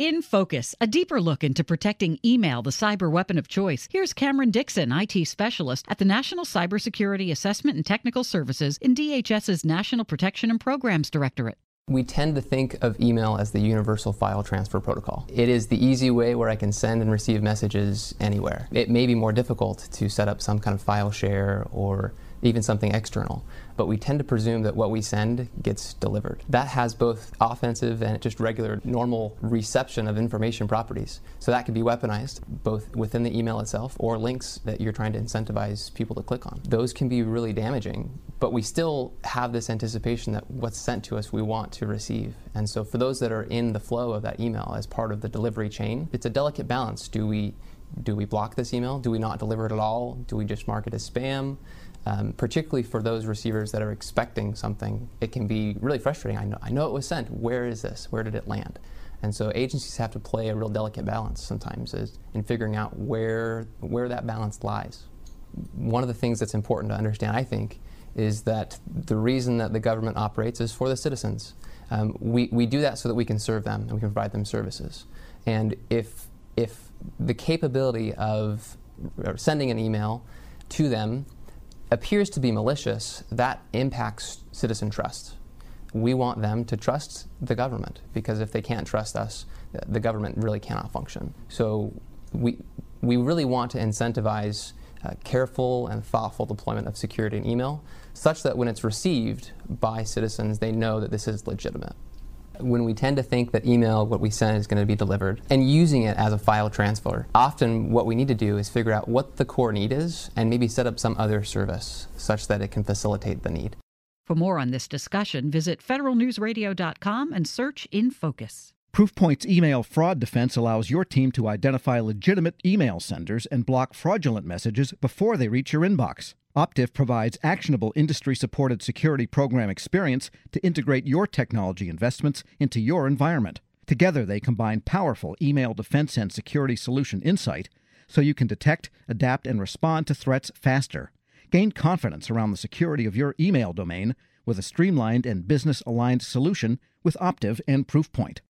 In Focus, a deeper look into protecting email, the cyber weapon of choice. Here's Cameron Dixon, IT specialist at the National Cybersecurity Assessment and Technical Services in DHS's National Protection and Programs Directorate. We tend to think of email as the universal file transfer protocol. It is the easy way where I can send and receive messages anywhere. It may be more difficult to set up some kind of file share or even something external. But we tend to presume that what we send gets delivered. That has both offensive and just regular normal reception of information properties. So that can be weaponized both within the email itself or links that you're trying to incentivize people to click on. Those can be really damaging, but we still have this anticipation that what's sent to us we want to receive. And so for those that are in the flow of that email as part of the delivery chain, it's a delicate balance. Do we do we block this email? Do we not deliver it at all? Do we just mark it as spam? Um, particularly for those receivers that are expecting something, it can be really frustrating. I know, I know it was sent. Where is this? Where did it land? And so agencies have to play a real delicate balance sometimes in figuring out where, where that balance lies. One of the things that's important to understand, I think, is that the reason that the government operates is for the citizens. Um, we, we do that so that we can serve them and we can provide them services. And if, if the capability of sending an email to them appears to be malicious, that impacts citizen trust. We want them to trust the government because if they can't trust us, the government really cannot function. So we, we really want to incentivize uh, careful and thoughtful deployment of security in email such that when it's received by citizens, they know that this is legitimate when we tend to think that email, what we send, is going to be delivered, and using it as a file transfer, often what we need to do is figure out what the core need is and maybe set up some other service such that it can facilitate the need. For more on this discussion, visit federalnewsradio.com and search In Focus. Proofpoint's email fraud defense allows your team to identify legitimate email senders and block fraudulent messages before they reach your inbox. Optiv provides actionable industry supported security program experience to integrate your technology investments into your environment. Together, they combine powerful email defense and security solution insight so you can detect, adapt, and respond to threats faster. Gain confidence around the security of your email domain with a streamlined and business aligned solution with Optiv and Proofpoint.